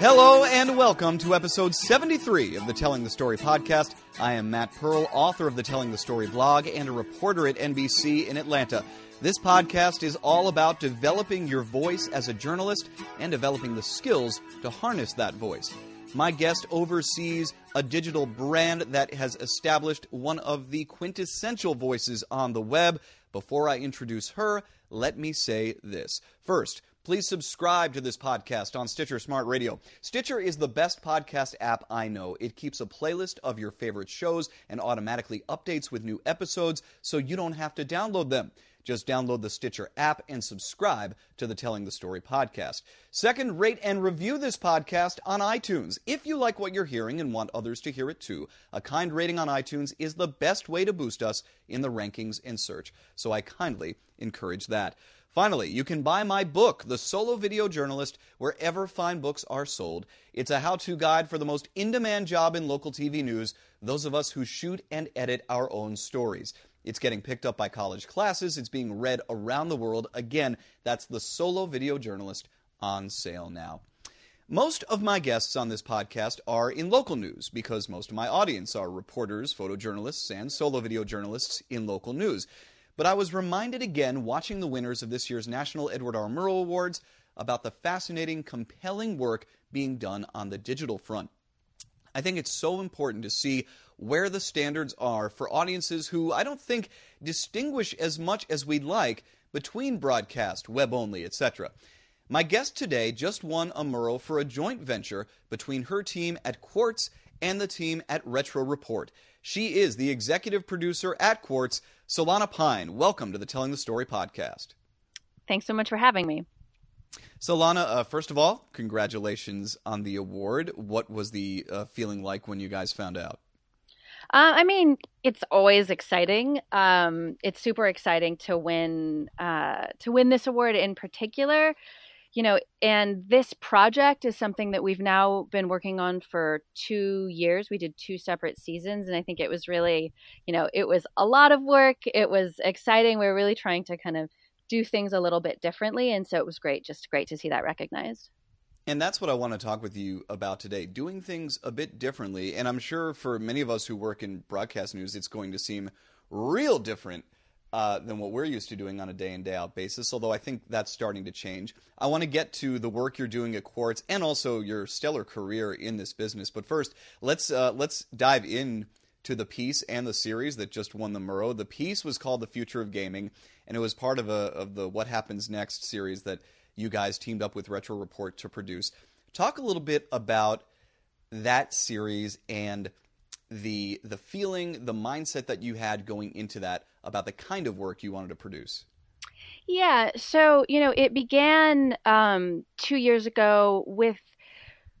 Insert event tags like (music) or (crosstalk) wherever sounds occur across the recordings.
Hello and welcome to episode 73 of the Telling the Story podcast. I am Matt Pearl, author of the Telling the Story blog and a reporter at NBC in Atlanta. This podcast is all about developing your voice as a journalist and developing the skills to harness that voice. My guest oversees a digital brand that has established one of the quintessential voices on the web. Before I introduce her, let me say this. First, please subscribe to this podcast on Stitcher Smart Radio. Stitcher is the best podcast app I know. It keeps a playlist of your favorite shows and automatically updates with new episodes so you don't have to download them. Just download the Stitcher app and subscribe to the Telling the Story podcast. Second, rate and review this podcast on iTunes. If you like what you're hearing and want others to hear it too, a kind rating on iTunes is the best way to boost us in the rankings and search. So I kindly encourage that. Finally, you can buy my book, The Solo Video Journalist, wherever fine books are sold. It's a how to guide for the most in demand job in local TV news, those of us who shoot and edit our own stories. It's getting picked up by college classes. It's being read around the world. Again, that's The Solo Video Journalist on sale now. Most of my guests on this podcast are in local news because most of my audience are reporters, photojournalists, and solo video journalists in local news. But I was reminded again watching the winners of this year's National Edward R. Murrow Awards about the fascinating, compelling work being done on the digital front. I think it's so important to see where the standards are for audiences who I don't think distinguish as much as we'd like between broadcast, web only, etc. My guest today just won a Murrow for a joint venture between her team at Quartz and the team at Retro Report. She is the executive producer at Quartz, Solana Pyne. Welcome to the Telling the Story podcast. Thanks so much for having me. Solana, uh, first of all, congratulations on the award. What was the uh, feeling like when you guys found out? Uh, I mean, it's always exciting. Um, it's super exciting to win uh, to win this award in particular. You know, and this project is something that we've now been working on for two years. We did two separate seasons, and I think it was really, you know, it was a lot of work. It was exciting. We were really trying to kind of do things a little bit differently, and so it was great, just great to see that recognized. And that's what I want to talk with you about today doing things a bit differently. And I'm sure for many of us who work in broadcast news, it's going to seem real different uh, than what we're used to doing on a day in, day out basis, although I think that's starting to change. I want to get to the work you're doing at Quartz and also your stellar career in this business. But first, let's, uh, let's dive in to the piece and the series that just won the Murrow. The piece was called The Future of Gaming, and it was part of, a, of the What Happens Next series that you guys teamed up with Retro Report to produce. Talk a little bit about that series and the the feeling, the mindset that you had going into that about the kind of work you wanted to produce. Yeah, so you know, it began um, two years ago with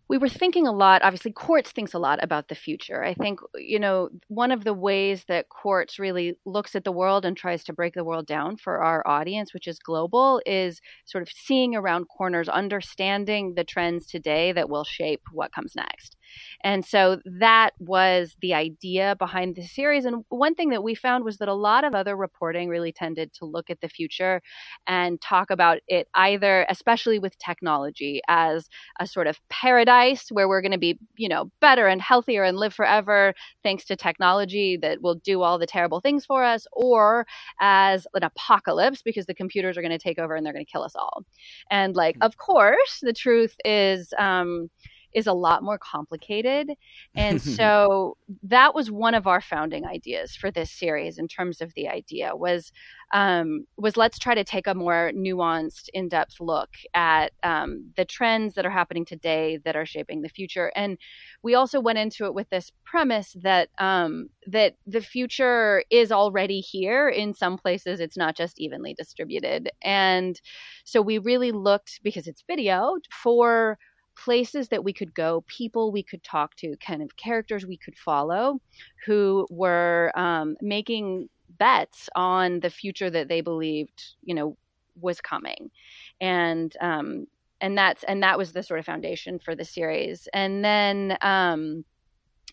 we were thinking a lot obviously quartz thinks a lot about the future i think you know one of the ways that quartz really looks at the world and tries to break the world down for our audience which is global is sort of seeing around corners understanding the trends today that will shape what comes next and so that was the idea behind the series. And one thing that we found was that a lot of other reporting really tended to look at the future and talk about it either, especially with technology, as a sort of paradise where we're going to be, you know, better and healthier and live forever thanks to technology that will do all the terrible things for us, or as an apocalypse because the computers are going to take over and they're going to kill us all. And like, hmm. of course, the truth is, um, is a lot more complicated. And (laughs) so that was one of our founding ideas for this series in terms of the idea was um, was let's try to take a more nuanced, in-depth look at um, the trends that are happening today that are shaping the future. And we also went into it with this premise that um, that the future is already here. In some places, it's not just evenly distributed. And so we really looked because it's video for places that we could go, people we could talk to, kind of characters we could follow who were um, making bets on the future that they believed, you know, was coming. And, um, and that's, and that was the sort of foundation for the series. And then, um,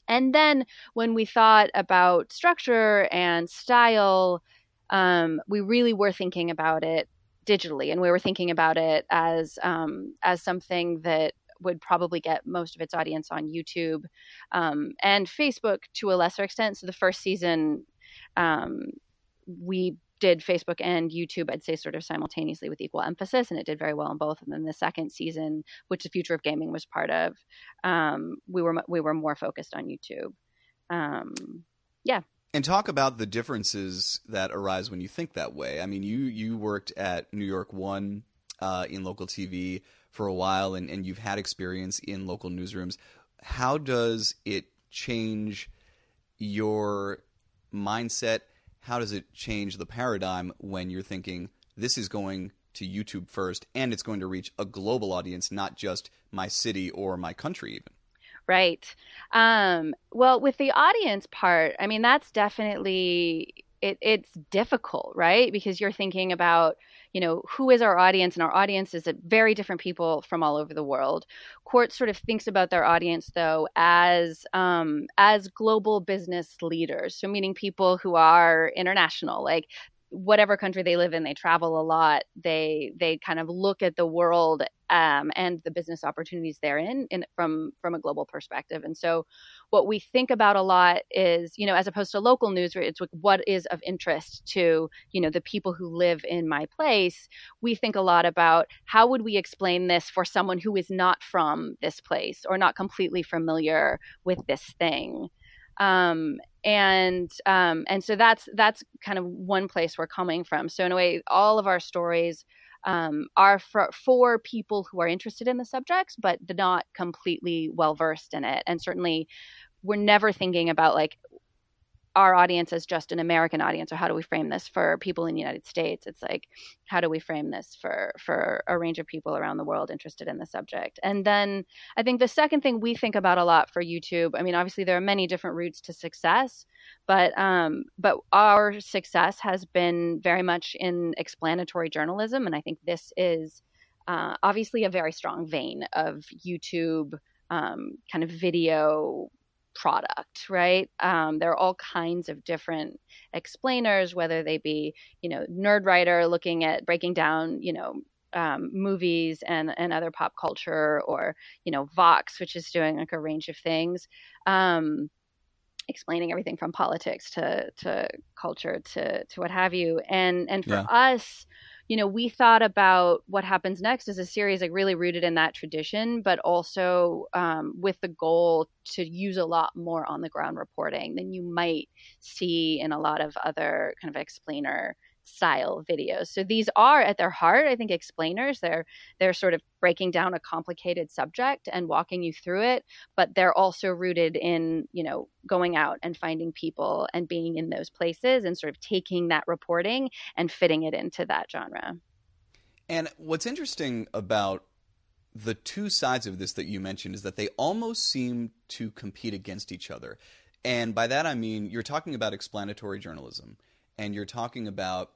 and then when we thought about structure and style, um, we really were thinking about it digitally, and we were thinking about it as um, as something that would probably get most of its audience on YouTube um, and Facebook to a lesser extent. So the first season, um, we did Facebook and YouTube, I'd say, sort of simultaneously with equal emphasis, and it did very well in both. And then the second season, which the Future of Gaming was part of, um, we were we were more focused on YouTube. Um, yeah. And talk about the differences that arise when you think that way. I mean, you you worked at New York One uh, in local TV for a while, and, and you've had experience in local newsrooms. How does it change your mindset? How does it change the paradigm when you're thinking this is going to YouTube first and it's going to reach a global audience, not just my city or my country, even? Right. Um, well, with the audience part, I mean, that's definitely it, it's difficult, right? Because you're thinking about, you know, who is our audience, and our audience is a very different people from all over the world. Quartz sort of thinks about their audience though as um, as global business leaders, so meaning people who are international, like whatever country they live in, they travel a lot. They they kind of look at the world um, and the business opportunities therein in, from from a global perspective. And so, what we think about a lot is, you know, as opposed to local news, it's what is of interest to you know the people who live in my place. We think a lot about how would we explain this for someone who is not from this place or not completely familiar with this thing. Um, and um, and so that's that's kind of one place we're coming from. So in a way, all of our stories um, are for, for people who are interested in the subjects, but not completely well versed in it. And certainly, we're never thinking about like our audience as just an American audience, or how do we frame this for people in the United States? It's like, how do we frame this for for a range of people around the world interested in the subject? And then I think the second thing we think about a lot for YouTube. I mean, obviously there are many different routes to success, but um, but our success has been very much in explanatory journalism, and I think this is uh, obviously a very strong vein of YouTube um, kind of video product, right? Um, there are all kinds of different explainers, whether they be, you know, Nerdwriter looking at breaking down, you know, um, movies and, and other pop culture, or you know, Vox, which is doing like a range of things, um, explaining everything from politics to to culture to to what have you. And and for yeah. us, you know, we thought about what happens next as a series like really rooted in that tradition, but also um, with the goal to use a lot more on the ground reporting than you might see in a lot of other kind of explainer style videos. So these are at their heart, I think, explainers. They're they're sort of breaking down a complicated subject and walking you through it, but they're also rooted in, you know, going out and finding people and being in those places and sort of taking that reporting and fitting it into that genre. And what's interesting about the two sides of this that you mentioned is that they almost seem to compete against each other. And by that I mean you're talking about explanatory journalism and you're talking about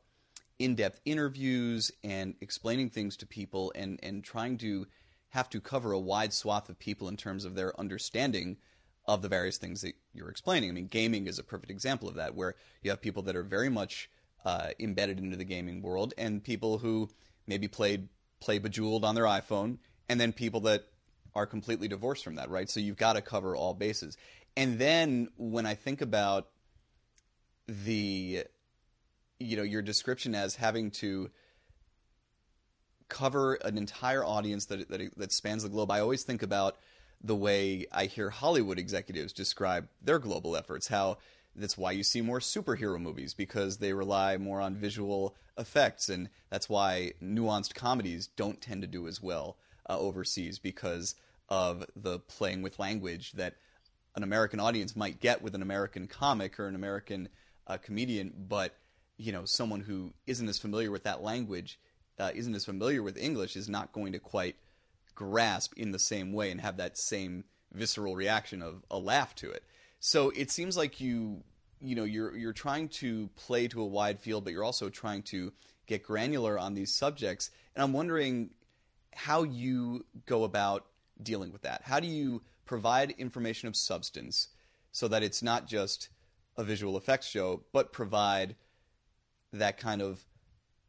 in-depth interviews and explaining things to people and and trying to have to cover a wide swath of people in terms of their understanding of the various things that you're explaining. I mean, gaming is a perfect example of that, where you have people that are very much uh, embedded into the gaming world, and people who maybe played play Bejeweled on their iPhone, and then people that are completely divorced from that, right? So you've got to cover all bases. And then when I think about the you know your description as having to cover an entire audience that, that that spans the globe. I always think about the way I hear Hollywood executives describe their global efforts. How that's why you see more superhero movies because they rely more on visual effects, and that's why nuanced comedies don't tend to do as well uh, overseas because of the playing with language that an American audience might get with an American comic or an American uh, comedian, but you know someone who isn't as familiar with that language, uh, isn't as familiar with English, is not going to quite grasp in the same way and have that same visceral reaction of a laugh to it. So it seems like you you know you're you're trying to play to a wide field, but you're also trying to get granular on these subjects. And I'm wondering how you go about dealing with that. How do you provide information of substance so that it's not just a visual effects show, but provide that kind of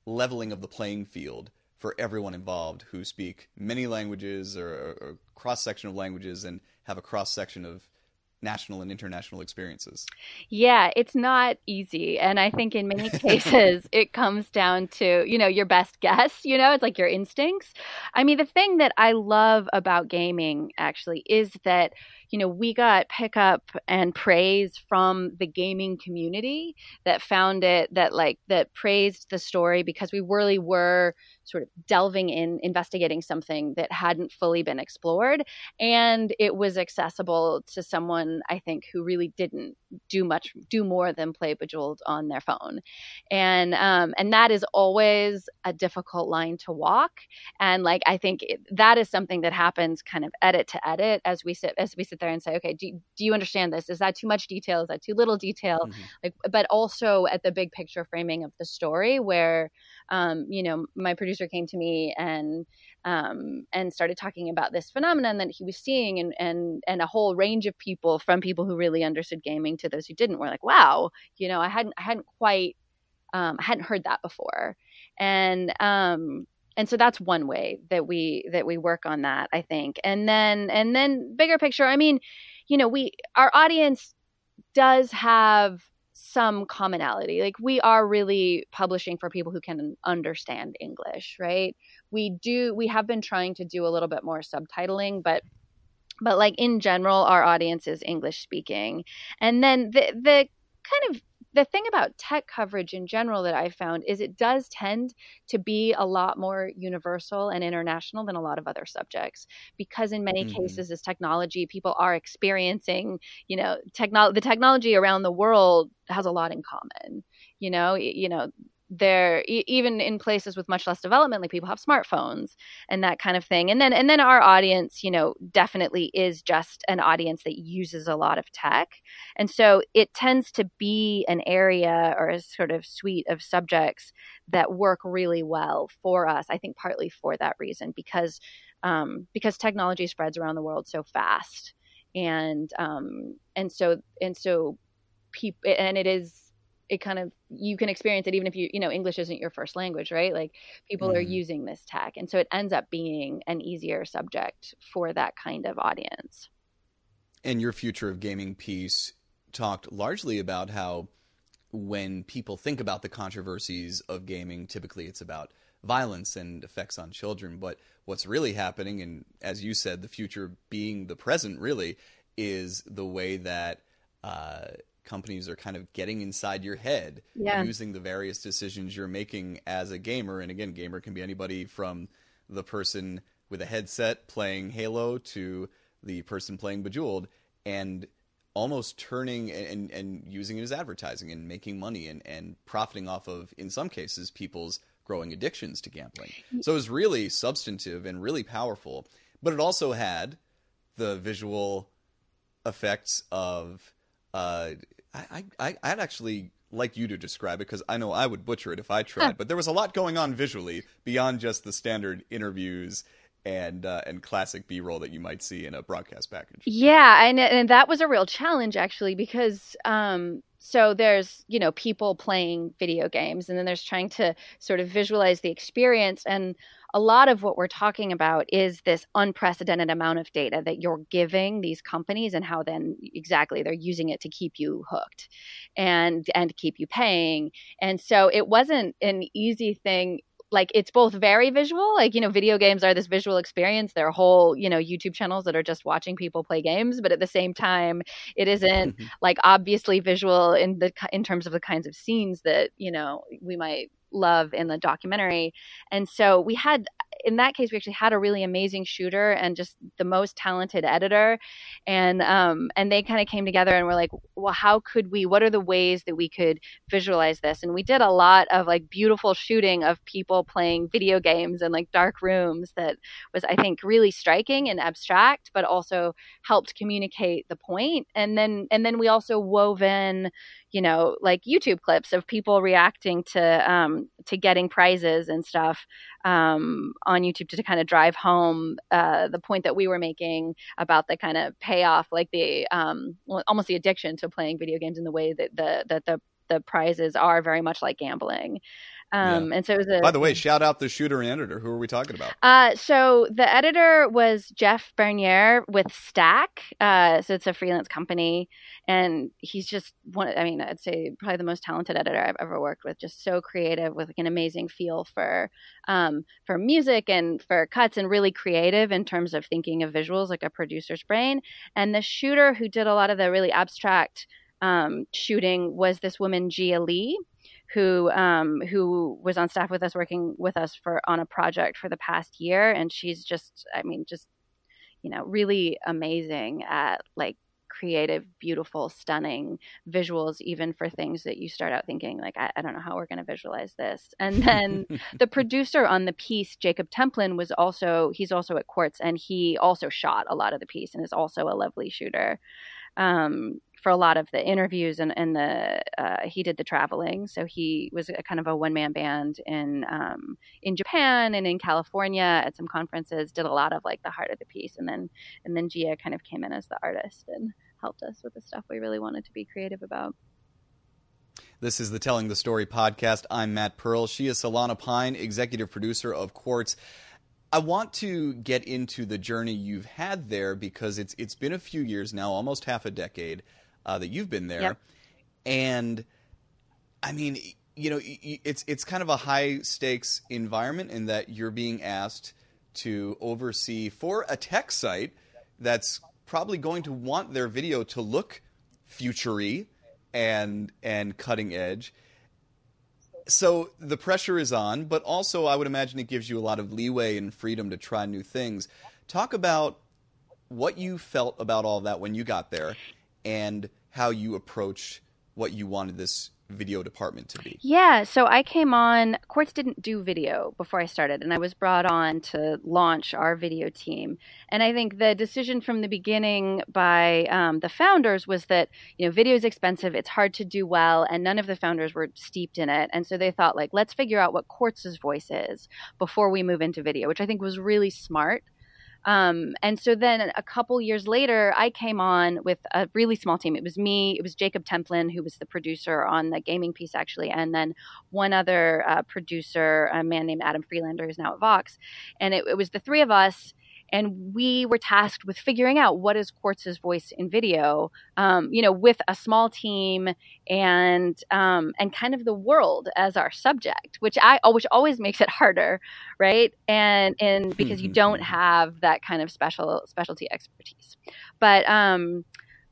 leveling of the playing field for everyone involved who speak many languages or, or cross section of languages and have a cross section of national and international experiences. Yeah, it's not easy. And I think in many (laughs) cases it comes down to, you know, your best guess, you know, it's like your instincts. I mean, the thing that I love about gaming actually is that, you know, we got pickup and praise from the gaming community that found it that like that praised the story because we really were sort of delving in, investigating something that hadn't fully been explored. And it was accessible to someone, I think, who really didn't do much, do more than play Bejeweled on their phone. And, um, and that is always a difficult line to walk. And like, I think it, that is something that happens kind of edit to edit as we sit, as we sit there and say, okay, do, do you understand this? Is that too much detail? Is that too little detail? Mm-hmm. Like, but also at the big picture framing of the story where, um, you know, my producer came to me and um, and started talking about this phenomenon that he was seeing, and and and a whole range of people, from people who really understood gaming to those who didn't, were like, "Wow, you know, I hadn't I hadn't quite um, I hadn't heard that before," and um, and so that's one way that we that we work on that, I think, and then and then bigger picture. I mean, you know, we our audience does have some commonality. Like we are really publishing for people who can understand English, right? We do we have been trying to do a little bit more subtitling, but but like in general our audience is English speaking. And then the the kind of the thing about tech coverage in general that I found is it does tend to be a lot more universal and international than a lot of other subjects because in many mm-hmm. cases as technology people are experiencing, you know, techno- the technology around the world has a lot in common. You know, you know, there even in places with much less development like people have smartphones and that kind of thing. And then and then our audience you know definitely is just an audience that uses a lot of tech. And so it tends to be an area or a sort of suite of subjects that work really well for us i think partly for that reason because um, because technology spreads around the world so fast. And um, and so and so people and it is it kind of you can experience it even if you you know english isn't your first language right like people mm. are mm-hmm. using this tech and so it ends up being an easier subject for that kind of audience and your future of gaming piece talked largely about how when people think about the controversies of gaming typically it's about violence and effects on children but what's really happening and as you said the future being the present really is the way that uh, companies are kind of getting inside your head yeah. using the various decisions you're making as a gamer. And again, gamer can be anybody from the person with a headset playing Halo to the person playing Bejeweled, and almost turning and, and using it as advertising and making money and, and profiting off of, in some cases, people's growing addictions to gambling. Mm. So it was really substantive and really powerful, but it also had the visual effects of uh, I, I, I'd actually like you to describe it because I know I would butcher it if I tried. But there was a lot going on visually beyond just the standard interviews and uh, and classic B roll that you might see in a broadcast package. Yeah, and and that was a real challenge actually because um, so there's you know people playing video games and then there's trying to sort of visualize the experience and a lot of what we're talking about is this unprecedented amount of data that you're giving these companies and how then exactly they're using it to keep you hooked and and keep you paying. And so it wasn't an easy thing like it's both very visual like you know video games are this visual experience there are whole you know youtube channels that are just watching people play games but at the same time it isn't (laughs) like obviously visual in the in terms of the kinds of scenes that you know we might love in the documentary. And so we had in that case, we actually had a really amazing shooter and just the most talented editor, and um, and they kind of came together and were like, well, how could we? What are the ways that we could visualize this? And we did a lot of like beautiful shooting of people playing video games in like dark rooms that was, I think, really striking and abstract, but also helped communicate the point. And then and then we also wove in you know like youtube clips of people reacting to um, to getting prizes and stuff um, on youtube to, to kind of drive home uh, the point that we were making about the kind of payoff like the um, almost the addiction to playing video games in the way that the that the the prizes are very much like gambling Um, yeah. And so it was a. By the way, shout out the shooter and editor. Who are we talking about? Uh, so the editor was Jeff Bernier with Stack. Uh, so it's a freelance company, and he's just one. I mean, I'd say probably the most talented editor I've ever worked with. Just so creative with like an amazing feel for um, for music and for cuts, and really creative in terms of thinking of visuals, like a producer's brain. And the shooter who did a lot of the really abstract um, shooting was this woman Gia Lee who um, who was on staff with us, working with us for on a project for the past year, and she's just, I mean, just you know, really amazing at like creative, beautiful, stunning visuals, even for things that you start out thinking like, I, I don't know how we're going to visualize this. And then (laughs) the producer on the piece, Jacob Templin, was also he's also at Quartz, and he also shot a lot of the piece and is also a lovely shooter. Um, for a lot of the interviews and, and the uh, he did the traveling. So he was a kind of a one man band in um, in Japan and in California at some conferences. Did a lot of like the heart of the piece, and then and then Gia kind of came in as the artist and helped us with the stuff we really wanted to be creative about. This is the Telling the Story podcast. I'm Matt Pearl. She is Solana Pyne, executive producer of Quartz. I want to get into the journey you've had there because it's it's been a few years now, almost half a decade uh, that you've been there, yep. and I mean, you know, it's it's kind of a high stakes environment in that you're being asked to oversee for a tech site that's probably going to want their video to look futury and and cutting edge. So the pressure is on, but also I would imagine it gives you a lot of leeway and freedom to try new things. Talk about what you felt about all that when you got there and how you approached what you wanted this video department to be? Yeah, so I came on, Quartz didn't do video before I started, and I was brought on to launch our video team. And I think the decision from the beginning by um, the founders was that, you know, video is expensive, it's hard to do well, and none of the founders were steeped in it. And so they thought, like, let's figure out what Quartz's voice is before we move into video, which I think was really smart. Um, and so then a couple years later, I came on with a really small team. It was me, it was Jacob Templin, who was the producer on the gaming piece, actually, and then one other uh, producer, a man named Adam Freelander, who's now at Vox. And it, it was the three of us and we were tasked with figuring out what is Quartz's voice in video, um, you know, with a small team and um, and kind of the world as our subject, which I which always makes it harder, right? And and because you don't mm-hmm. have that kind of special specialty expertise, but um,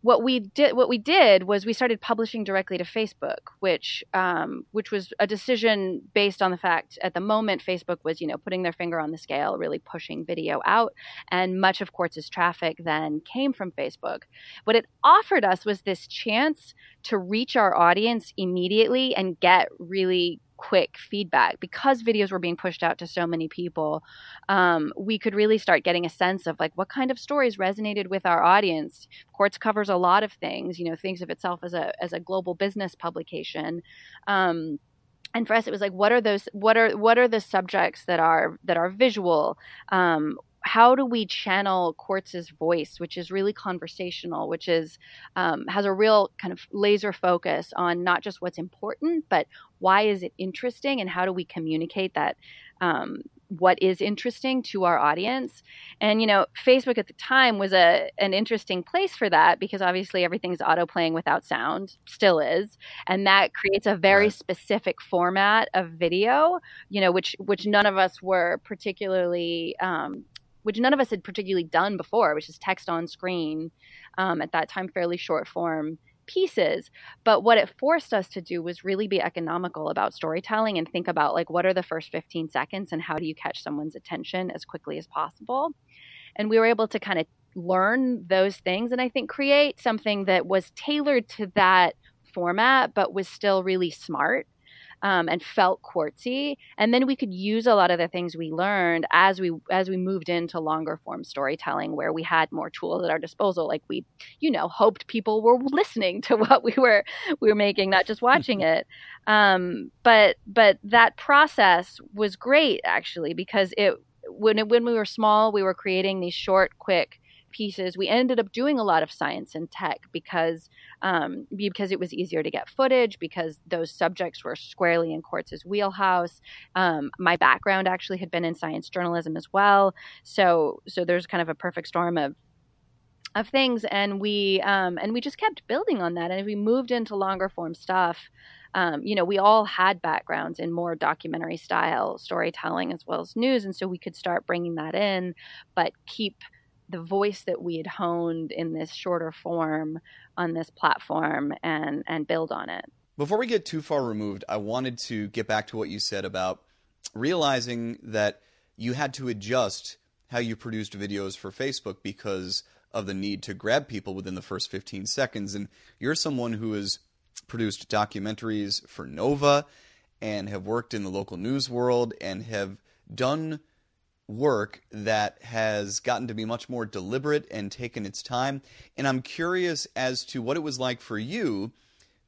what we did what we did was we started publishing directly to Facebook, which um, which was a decision based on the fact at the moment Facebook was you know putting their finger on the scale, really pushing video out, and much of Quartz's traffic then came from Facebook. What it offered us was this chance to reach our audience immediately and get really quick feedback. Because videos were being pushed out to so many people um, we could really start getting a sense of like what kind of stories resonated with our audience. Quartz covers a lot of things you know thinks of itself as a as a global business publication. Um, and for us it was like what are those what are what are the subjects that are that are visual? Um, how do we channel Quartz's voice, which is really conversational, which is um, has a real kind of laser focus on not just what's important, but why is it interesting, and how do we communicate that um, what is interesting to our audience. And you know, Facebook at the time was a an interesting place for that because obviously everything's auto playing without sound, still is, and that creates a very right. specific format of video. You know, which which none of us were particularly um, which none of us had particularly done before, which is text on screen, um, at that time, fairly short form pieces. But what it forced us to do was really be economical about storytelling and think about like what are the first 15 seconds and how do you catch someone's attention as quickly as possible. And we were able to kind of learn those things and I think create something that was tailored to that format, but was still really smart um, and felt quartzy. And then we could use a lot of the things we learned as we as we moved into longer form storytelling, where we had more tools at our disposal. Like we, you know, hoped people were (laughs) listening to what we were we were making, not just watching it. Um, but but that process was great actually because it when when we were small, we were creating these short, quick pieces, we ended up doing a lot of science and tech because um, because it was easier to get footage because those subjects were squarely in Quartz's wheelhouse. Um, my background actually had been in science journalism as well, so so there's kind of a perfect storm of of things. And we um, and we just kept building on that. And we moved into longer form stuff. Um, you know we all had backgrounds in more documentary style storytelling as well as news. And so we could start bringing that in but keep the voice that we had honed in this shorter form on this platform and and build on it before we get too far removed i wanted to get back to what you said about realizing that you had to adjust how you produced videos for facebook because of the need to grab people within the first 15 seconds. And you're someone who has produced documentaries for Nova and have worked in the local news world and have done work that has gotten to be much more deliberate and taken its time. And I'm curious as to what it was like for you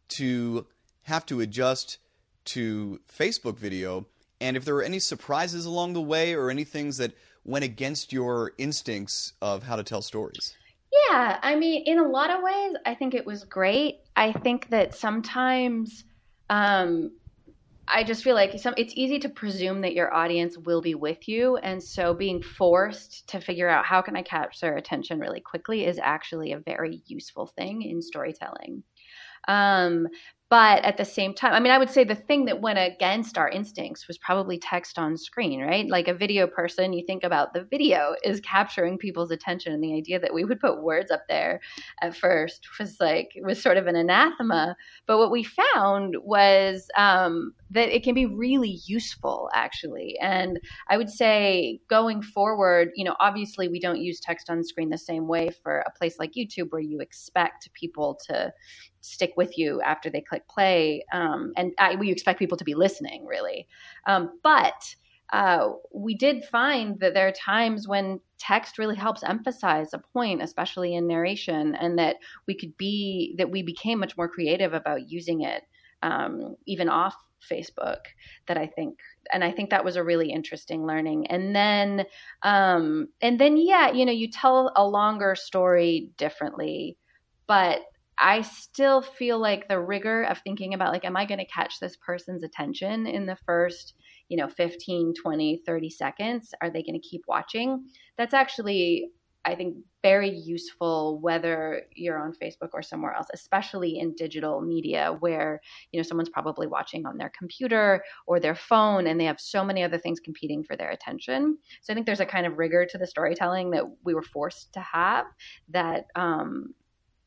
to have to adjust to Facebook video and if there were any surprises along the way or any things that went against your instincts of how to tell stories? Yeah, I mean, in a lot of ways, I think it was great. I think that sometimes um, I just feel like some, it's easy to presume that your audience will be with you. And so being forced to figure out how can I capture their attention really quickly is actually a very useful thing in storytelling. Um, but at the same time, I mean, I would say the thing that went against our instincts was probably text on screen, right? Like a video person, you think about the video is capturing people's attention, and the idea that we would put words up there at first was like was sort of an anathema. But what we found was um, that it can be really useful, actually. And I would say going forward, you know, obviously we don't use text on screen the same way for a place like YouTube where you expect people to stick with you after they click play, um, and I, we expect people to be listening, really. Um, but uh, we did find that there are times when text really helps emphasize a point, especially in narration, and that we could be that we became much more creative about using it um, even off Facebook. That I think, and I think that was a really interesting learning. And then, um, and then, yeah, you know, you tell a longer story differently, but I still feel like the rigor of thinking about like, am I going to catch this person's attention in the first, you know, 15, 20, 30 seconds? Are they going to keep watching? That's actually, I think, very useful whether you're on Facebook or somewhere else, especially in digital media where, you know, someone's probably watching on their computer or their phone and they have so many other things competing for their attention. So I think there's a kind of rigor to the storytelling that we were forced to have that um,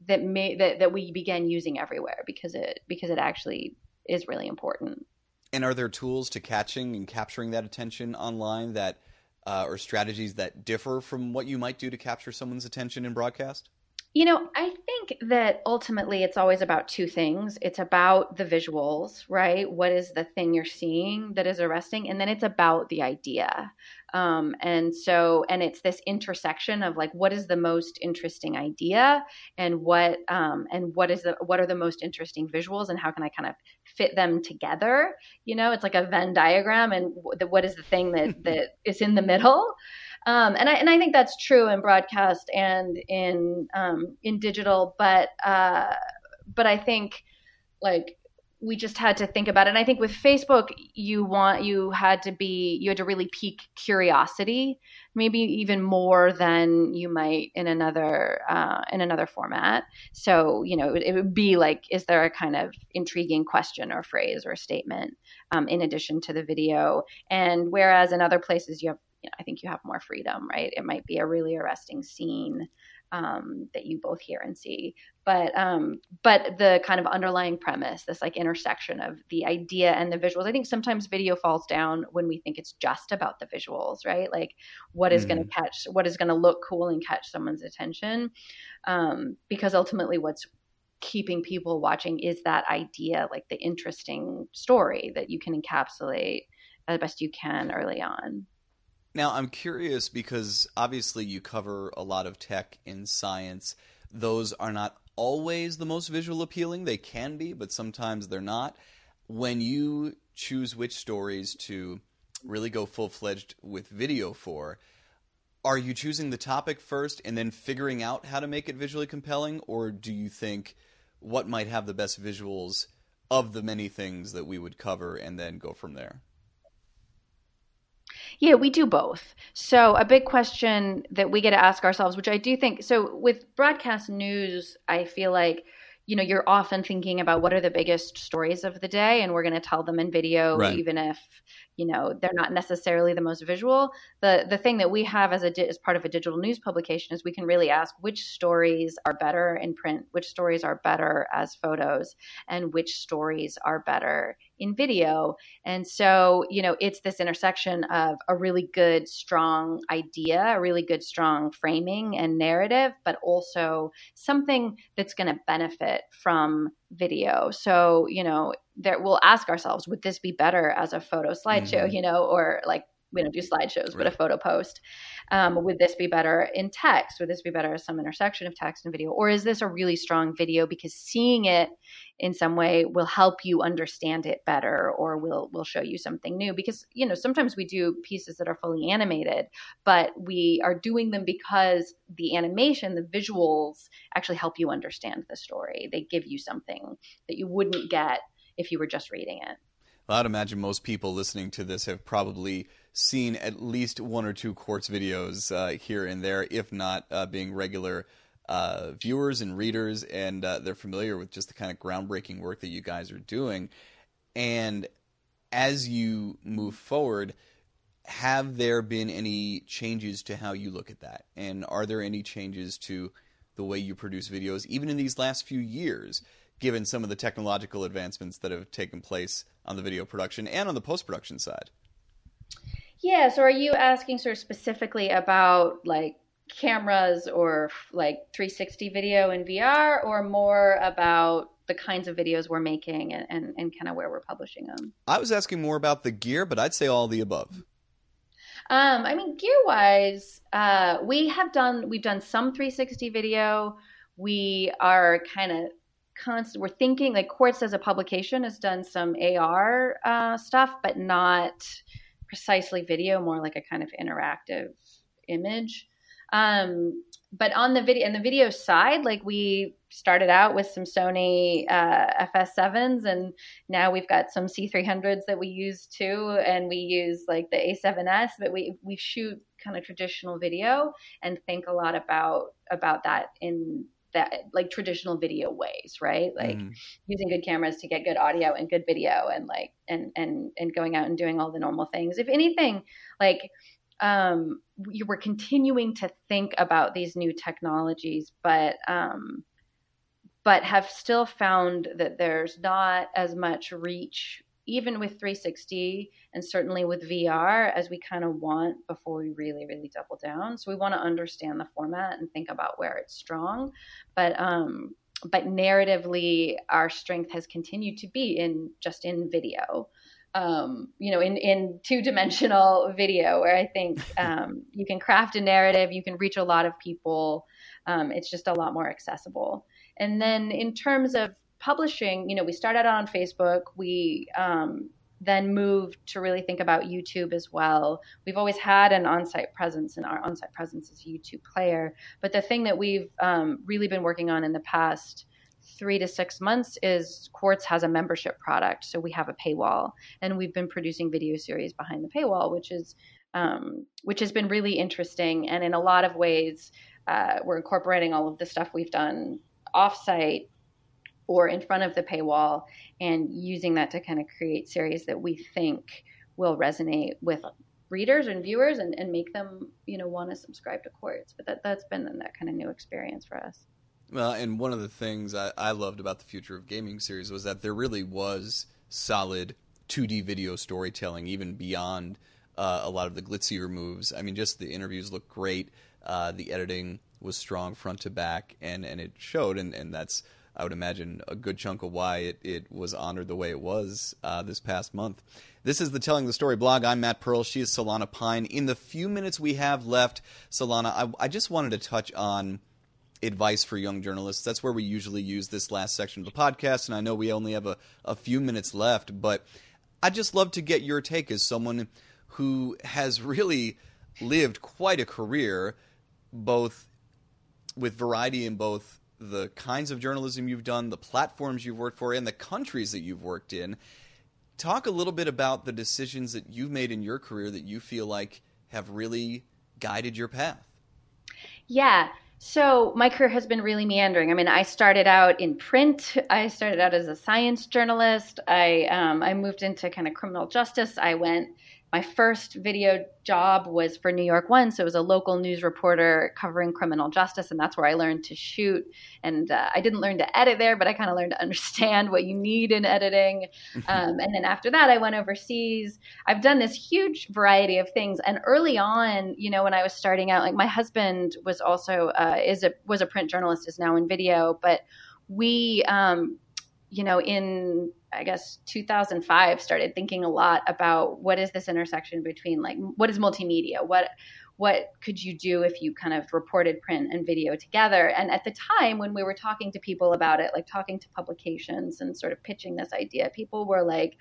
that may that, that we began using everywhere because it because it actually is really important. And are there tools to catching and capturing that attention online that uh, or strategies that differ from what you might do to capture someone's attention in broadcast? You know, I think that ultimately it's always about two things. It's about the visuals, right? What is the thing you're seeing that is arresting? And then it's about the idea. Um, and so, and it's this intersection of like, what is the most interesting idea, and what, um, and what is the, what are the most interesting visuals, and how can I kind of fit them together? You know, it's like a Venn diagram, and w- what is the thing that (laughs) that is in the middle? Um, and I and I think that's true in broadcast and in um, in digital, but uh, but I think like we just had to think about it. And I think with Facebook, you want you had to be you had to really pique curiosity, maybe even more than you might in another uh, in another format. So you know, it, it, would be like, is there a kind of intriguing question or phrase or statement um, in addition to the video? And whereas in other places you have you know, I think you have more freedom, right? It might be a really arresting scene um, that you both hear and see, but um, but the kind of underlying premise, this like intersection of the idea and the visuals. I think sometimes video falls down when we think it's just about the visuals, right? Like what is mm. going to catch, what is going to look cool and catch someone's attention, um, because ultimately, what's keeping people watching is that idea, like the interesting story that you can encapsulate as best you can early on. Now, I'm curious because obviously you cover a lot of tech in science. Those are not always the most visual appealing. They can be, but sometimes they're not. When you choose which stories to really go full fledged with video for, are you choosing the topic first and then figuring out how to make it visually compelling, or do you think what might have the best visuals of the many things that we would cover and then go from there? Yeah, we do both. So, a big question that we get to ask ourselves, which I do think so with broadcast news, I feel like you know you're often thinking about what are the biggest stories of the day and we're going to tell them in video right. even if you know they're not necessarily the most visual the the thing that we have as a as part of a digital news publication is we can really ask which stories are better in print which stories are better as photos and which stories are better in video and so you know it's this intersection of a really good strong idea a really good strong framing and narrative but also something that's going to benefit from video so you know that we'll ask ourselves, would this be better as a photo slideshow, mm-hmm. you know, or like we don't do slideshows, right. but a photo post. Um, would this be better in text? Would this be better as some intersection of text and video? Or is this a really strong video because seeing it in some way will help you understand it better or will will show you something new? Because, you know, sometimes we do pieces that are fully animated, but we are doing them because the animation, the visuals actually help you understand the story. They give you something that you wouldn't get if you were just reading it. Well, I'd imagine most people listening to this have probably seen at least one or two Quartz videos uh, here and there, if not uh, being regular uh, viewers and readers, and uh, they're familiar with just the kind of groundbreaking work that you guys are doing. And as you move forward, have there been any changes to how you look at that? And are there any changes to the way you produce videos, even in these last few years? given some of the technological advancements that have taken place on the video production and on the post production side. Yeah, so are you asking sort of specifically about like cameras or like 360 video in VR or more about the kinds of videos we're making and, and, and kind of where we're publishing them? I was asking more about the gear, but I'd say all the above. Um, I mean, gear wise, uh, we have done we've done some 360 video. We are kind of constant we're thinking like quartz as a publication has done some ar uh, stuff but not precisely video more like a kind of interactive image. Um, but on the video and the video side like we started out with some sony uh, fs7s and now we've got some c300s that we use too. And we use like the a7s but we we shoot kind of traditional video and think a lot about about that in that like traditional video ways, right? Like mm. using good cameras to get good audio and good video and like and and and going out and doing all the normal things. If anything, like um you were continuing to think about these new technologies, but um but have still found that there's not as much reach even with 360 and certainly with VR as we kind of want before we really, really double down. So we want to understand the format and think about where it's strong. But um, but narratively, our strength has continued to be in just in video. Um, you know, in, in two dimensional (laughs) video, where I think um, you can craft a narrative, you can reach a lot of people. Um, it's just a lot more accessible. And then in terms of publishing, you know, we started on Facebook. We um, then moved to really think about YouTube as well. We've always had an on-site presence, and our on-site presence is YouTube Player. But the thing that we've um, really been working on in the past three to six months is Quartz has a membership product, so we have a paywall, and we've been producing video series behind the paywall, which is um, which has been really interesting, and in a lot of ways, uh, we're incorporating all of the stuff we've done offsite or in front of the paywall and using that to kind of create series that we think will resonate with readers and viewers and, and make them you know want to subscribe to quartz. But that, that's been that kind of new experience for us. Well and one of the things I, I loved about the future of gaming series was that there really was solid 2d video storytelling even beyond uh, a lot of the glitzier moves. I mean just the interviews look great uh, the editing was strong front to back and, and it showed and, and that's I would imagine a good chunk of why it, it was honored the way it was uh, this past month. This is the Telling the Story blog. I'm Matt Pearl. She is Solana Pyne. In the few minutes we have left, Solana, I, I just wanted to touch on advice for young journalists. That's where we usually use this last section of the podcast, and I know we only have a, a few minutes left, but I'd just love to get your take as someone who has really lived quite a career, both with variety in both the kinds of journalism you've done, the platforms you've worked for, and the countries that you've worked in. Talk a little bit about the decisions that you've made in your career that you feel like have really guided your path. Yeah. So my career has been really meandering. I mean, I started out in print. I started out as a science journalist. I um, I moved into kind of criminal justice. I went my first video job was for New York One, so it was a local news reporter covering criminal justice, and that's where I learned to shoot. And uh, I didn't learn to edit there, but I kind of learned to understand what you need in editing. (laughs) Um, and then after that, I went overseas. I've done this huge variety of things. And early on, you know, when I was starting out, like my husband was also uh, is a was a print journalist, is now in video, but we um, you know, in I guess 2005, started thinking a lot about what is this intersection between like what is multimedia, what what could you do if you kind of reported print and video together? And at the time when we were talking to people about it, like talking to publications and sort of pitching this idea, people were like,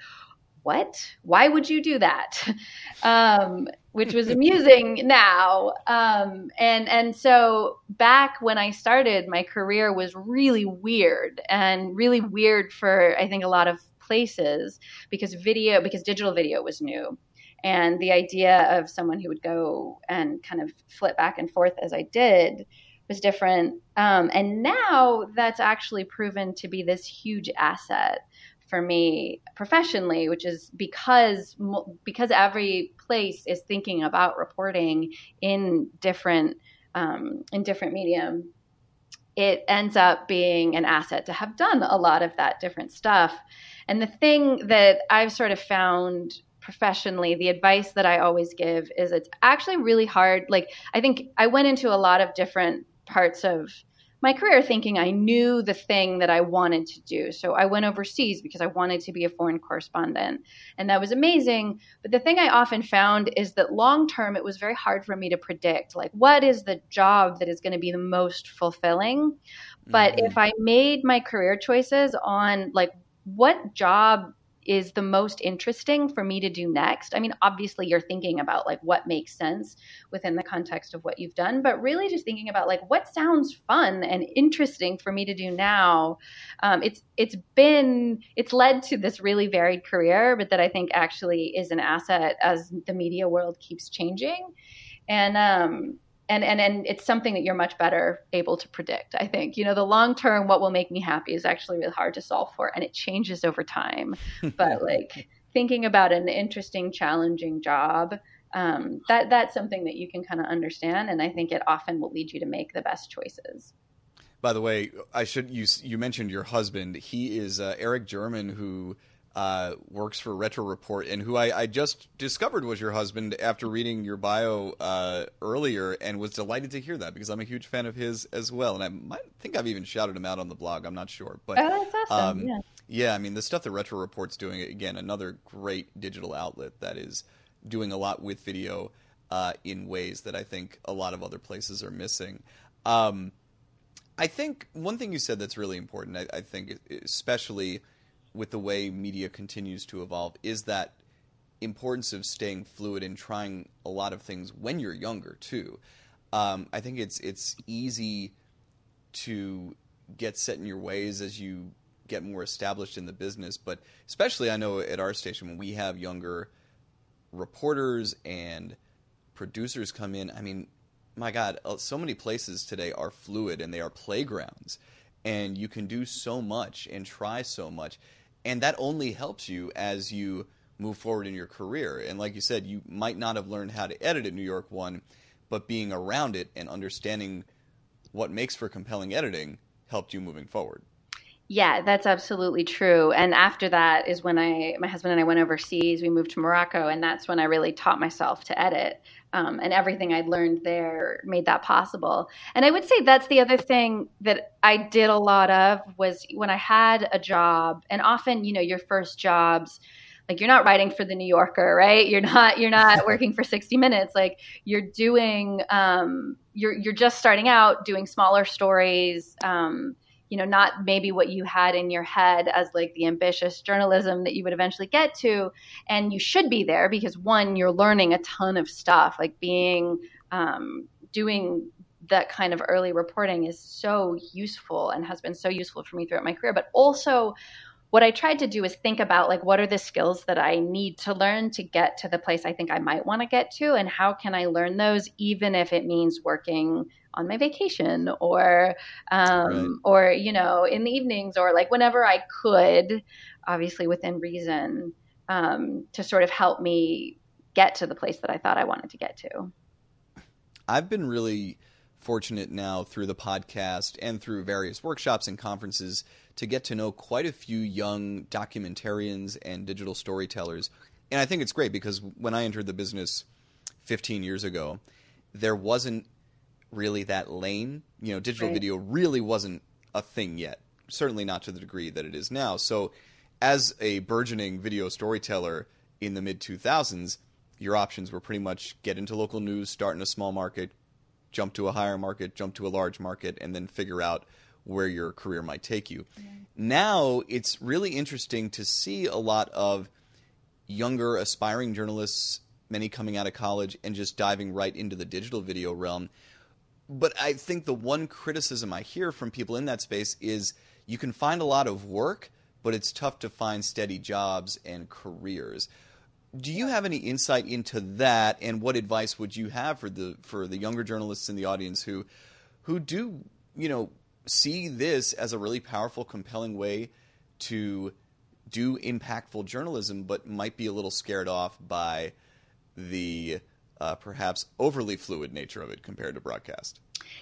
what? Why would you do that? (laughs) Um, which was amusing (laughs) now. Um, and and so back when I started, my career was really weird and really weird for I think a lot of places because video because digital video was new. And the idea of someone who would go and kind of flip back and forth as I did was different. Um, and now that's actually proven to be this huge asset for me professionally, which is because because every place is thinking about reporting in different um, in different medium. It ends up being an asset to have done a lot of that different stuff. And the thing that I've sort of found professionally, the advice that I always give is it's actually really hard. Like, I think I went into a lot of different parts of my career thinking I knew the thing that I wanted to do. So I went overseas because I wanted to be a foreign correspondent. And that was amazing. But the thing I often found is that long term, it was very hard for me to predict like, what is the job that is going to be the most fulfilling? But mm-hmm. if I made my career choices on like, what job is the most interesting for me to do next. I mean, obviously you're thinking about like what makes sense within the context of what you've done, but really just thinking about like what sounds fun and interesting for me to do now. Um, it's it's been it's led to this really varied career, but that I think actually is an asset as the media world keeps changing. And um, and and and it's something that you're much better able to predict i think. You know the long term what will make me happy is actually really hard to solve for and it changes over time. (laughs) But like thinking about an interesting challenging job um, that that's something that you can kind of understand and i think it often will lead you to make the best choices. By the way i should you you mentioned your husband. He is uh, Erik German who uh, works for Retro Report and who I, I, just discovered was your husband after reading your bio uh, earlier and was delighted to hear that because I'm a huge fan of his as well. And I might, think I've even shouted him out on the blog. I'm not sure. But, oh, that's awesome. Um, yeah. yeah, I mean, the stuff that Retro Report's doing, again, another great digital outlet that is doing a lot with video uh, in ways that I think a lot of other places are missing. Um, I think one thing you said that's really important, I, I think, especially – with the way media continues to evolve is that importance of staying fluid and trying a lot of things when you're younger too. Um, I think it's it's easy to get set in your ways as you get more established in the business, but especially I know at our station when we have younger reporters and producers come in. I mean, my God, uh, so many places today are fluid and they are playgrounds, and you can do so much and try so much and that only helps you as you move forward in your career. And like you said, you might not have learned how to edit at New York One, but being around it and understanding what makes for compelling editing helped you moving forward. Yeah, that's absolutely true. And after that is when I, my husband and I went overseas. We moved to Morocco, and that's when I really taught myself to edit. Um, and everything I'd learned there made that possible. And I would say that's the other thing that I did a lot of was when I had a job, and often, you know, your first jobs, like you're not writing for the New Yorker, right? You're not you're not (laughs) working for 60 minutes. Like you're doing, um, you're you're just starting out doing smaller stories. Um, you know, not maybe what you had in your head as like the ambitious journalism that you would eventually get to. And you should be there because one, you're learning a ton of stuff, like being, um, doing that kind of early reporting is so useful and has been so useful for me throughout my career. But also, what I tried to do is think about like what are the skills that I need to learn to get to the place I think I might want to get to, and how can I learn those, even if it means working on my vacation or um, right. or you know in the evenings or like whenever I could, obviously within reason, um, to sort of help me get to the place that I thought I wanted to get to. I've been really fortunate now through the podcast and through various workshops and conferences to get to know quite a few young documentarians and digital storytellers. And I think it's great because when I entered the business 15 years ago, there wasn't really that lane. You know, digital right. video really wasn't a thing yet, certainly not to the degree that it is now. So, as a burgeoning video storyteller in the mid 2000s, your options were pretty much get into local news, start in a small market, jump to a higher market, jump to a large market, and then figure out where your career might take you. Yeah. Now it's really interesting to see a lot of younger aspiring journalists, many coming out of college and just diving right into the digital video realm. But I think the one criticism I hear from people in that space is you can find a lot of work, but it's tough to find steady jobs and careers do you have any insight into that and what advice would you have for the for the younger journalists in the audience who who do you know see this as a really powerful compelling way to do impactful journalism but might be a little scared off by the uh, perhaps overly fluid nature of it compared to broadcast?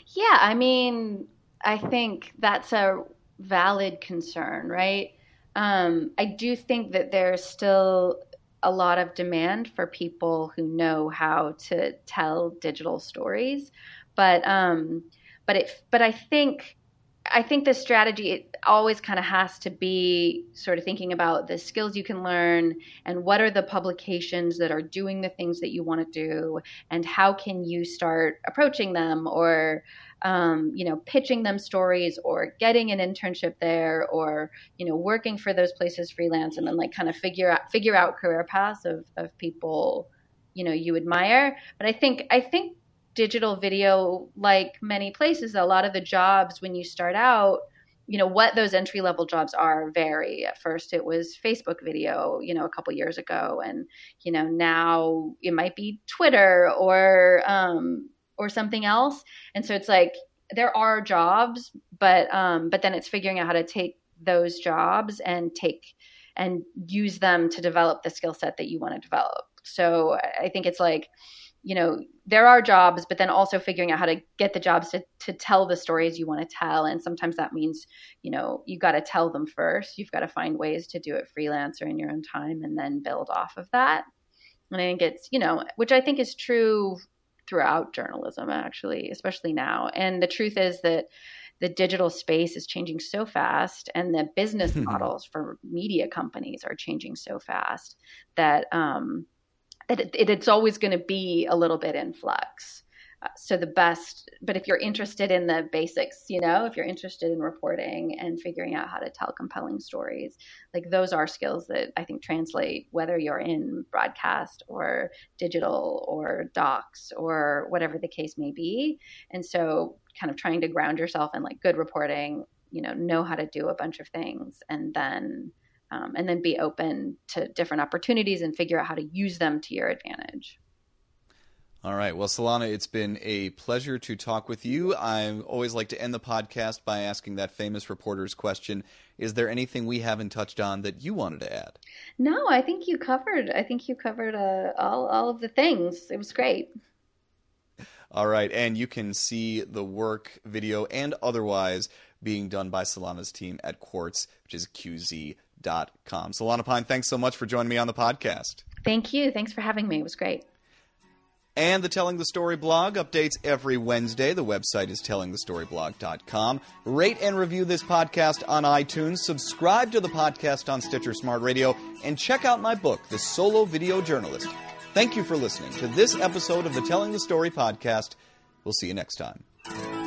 Yeah i mean i think that's a valid concern right? Um, i do think that there's still a lot of demand for people who know how to tell digital stories. But um, but it but I think I think the strategy always kind of has to be sort of thinking about the skills you can learn and what are the publications that are doing the things that you want to do and how can you start approaching them or um, you know, pitching them stories or getting an internship there or, you know, working for those places freelance and then like kind of figure out figure out career paths of, of people, you know, you admire. But I think I think digital video, like many places, a lot of the jobs when you start out, you know what those entry level jobs are vary at first it was facebook video you know a couple years ago and you know now it might be twitter or um, or something else. And so it's like there are jobs, but um, but then it's figuring out how to take those jobs and take and use them to develop the skill set that you want to develop. So I think it's like, you know, there are jobs, but then also figuring out how to get the jobs to, to tell the stories you want to tell. And sometimes that means, you know, you got to tell them first. You've got to find ways to do it freelance or in your own time and then build off of that. And I think it's, you know, which I think is true throughout journalism, actually, especially now. And the truth is that the digital space is changing so fast, and the business (laughs) models for media companies are changing so fast that um, that it, it's always going to be a little bit in flux. Uh, so the best but if you're interested in the basics you know if you're interested in reporting and figuring out how to tell compelling stories like those are skills that i think translate whether you're in broadcast or digital or docs or whatever the case may be. And so kind of trying to ground yourself in like good reporting you know know how to do a bunch of things and then um, and then be open to different opportunities and figure out how to use them to your advantage all right. Well, Solana, it's been a pleasure to talk with you. I always like to end the podcast by asking that famous reporter's question. Is there anything we haven't touched on that you wanted to add? No, I think you covered. I think you covered uh, all all of the things. It was great. All right, and you can see the work, video, and otherwise being done by Solana's team at Quartz, which is qz.com. Solana Pyne, thanks so much for joining me on the podcast. Thank you. Thanks for having me. It was great. And the Telling the Story blog updates every Wednesday. The website is tellingthestoryblog.com. Rate and review this podcast on iTunes. Subscribe to the podcast on Stitcher Smart Radio. And check out my book, The Solo Video Journalist. Thank you for listening to this episode of the Telling the Story podcast. We'll see you next time.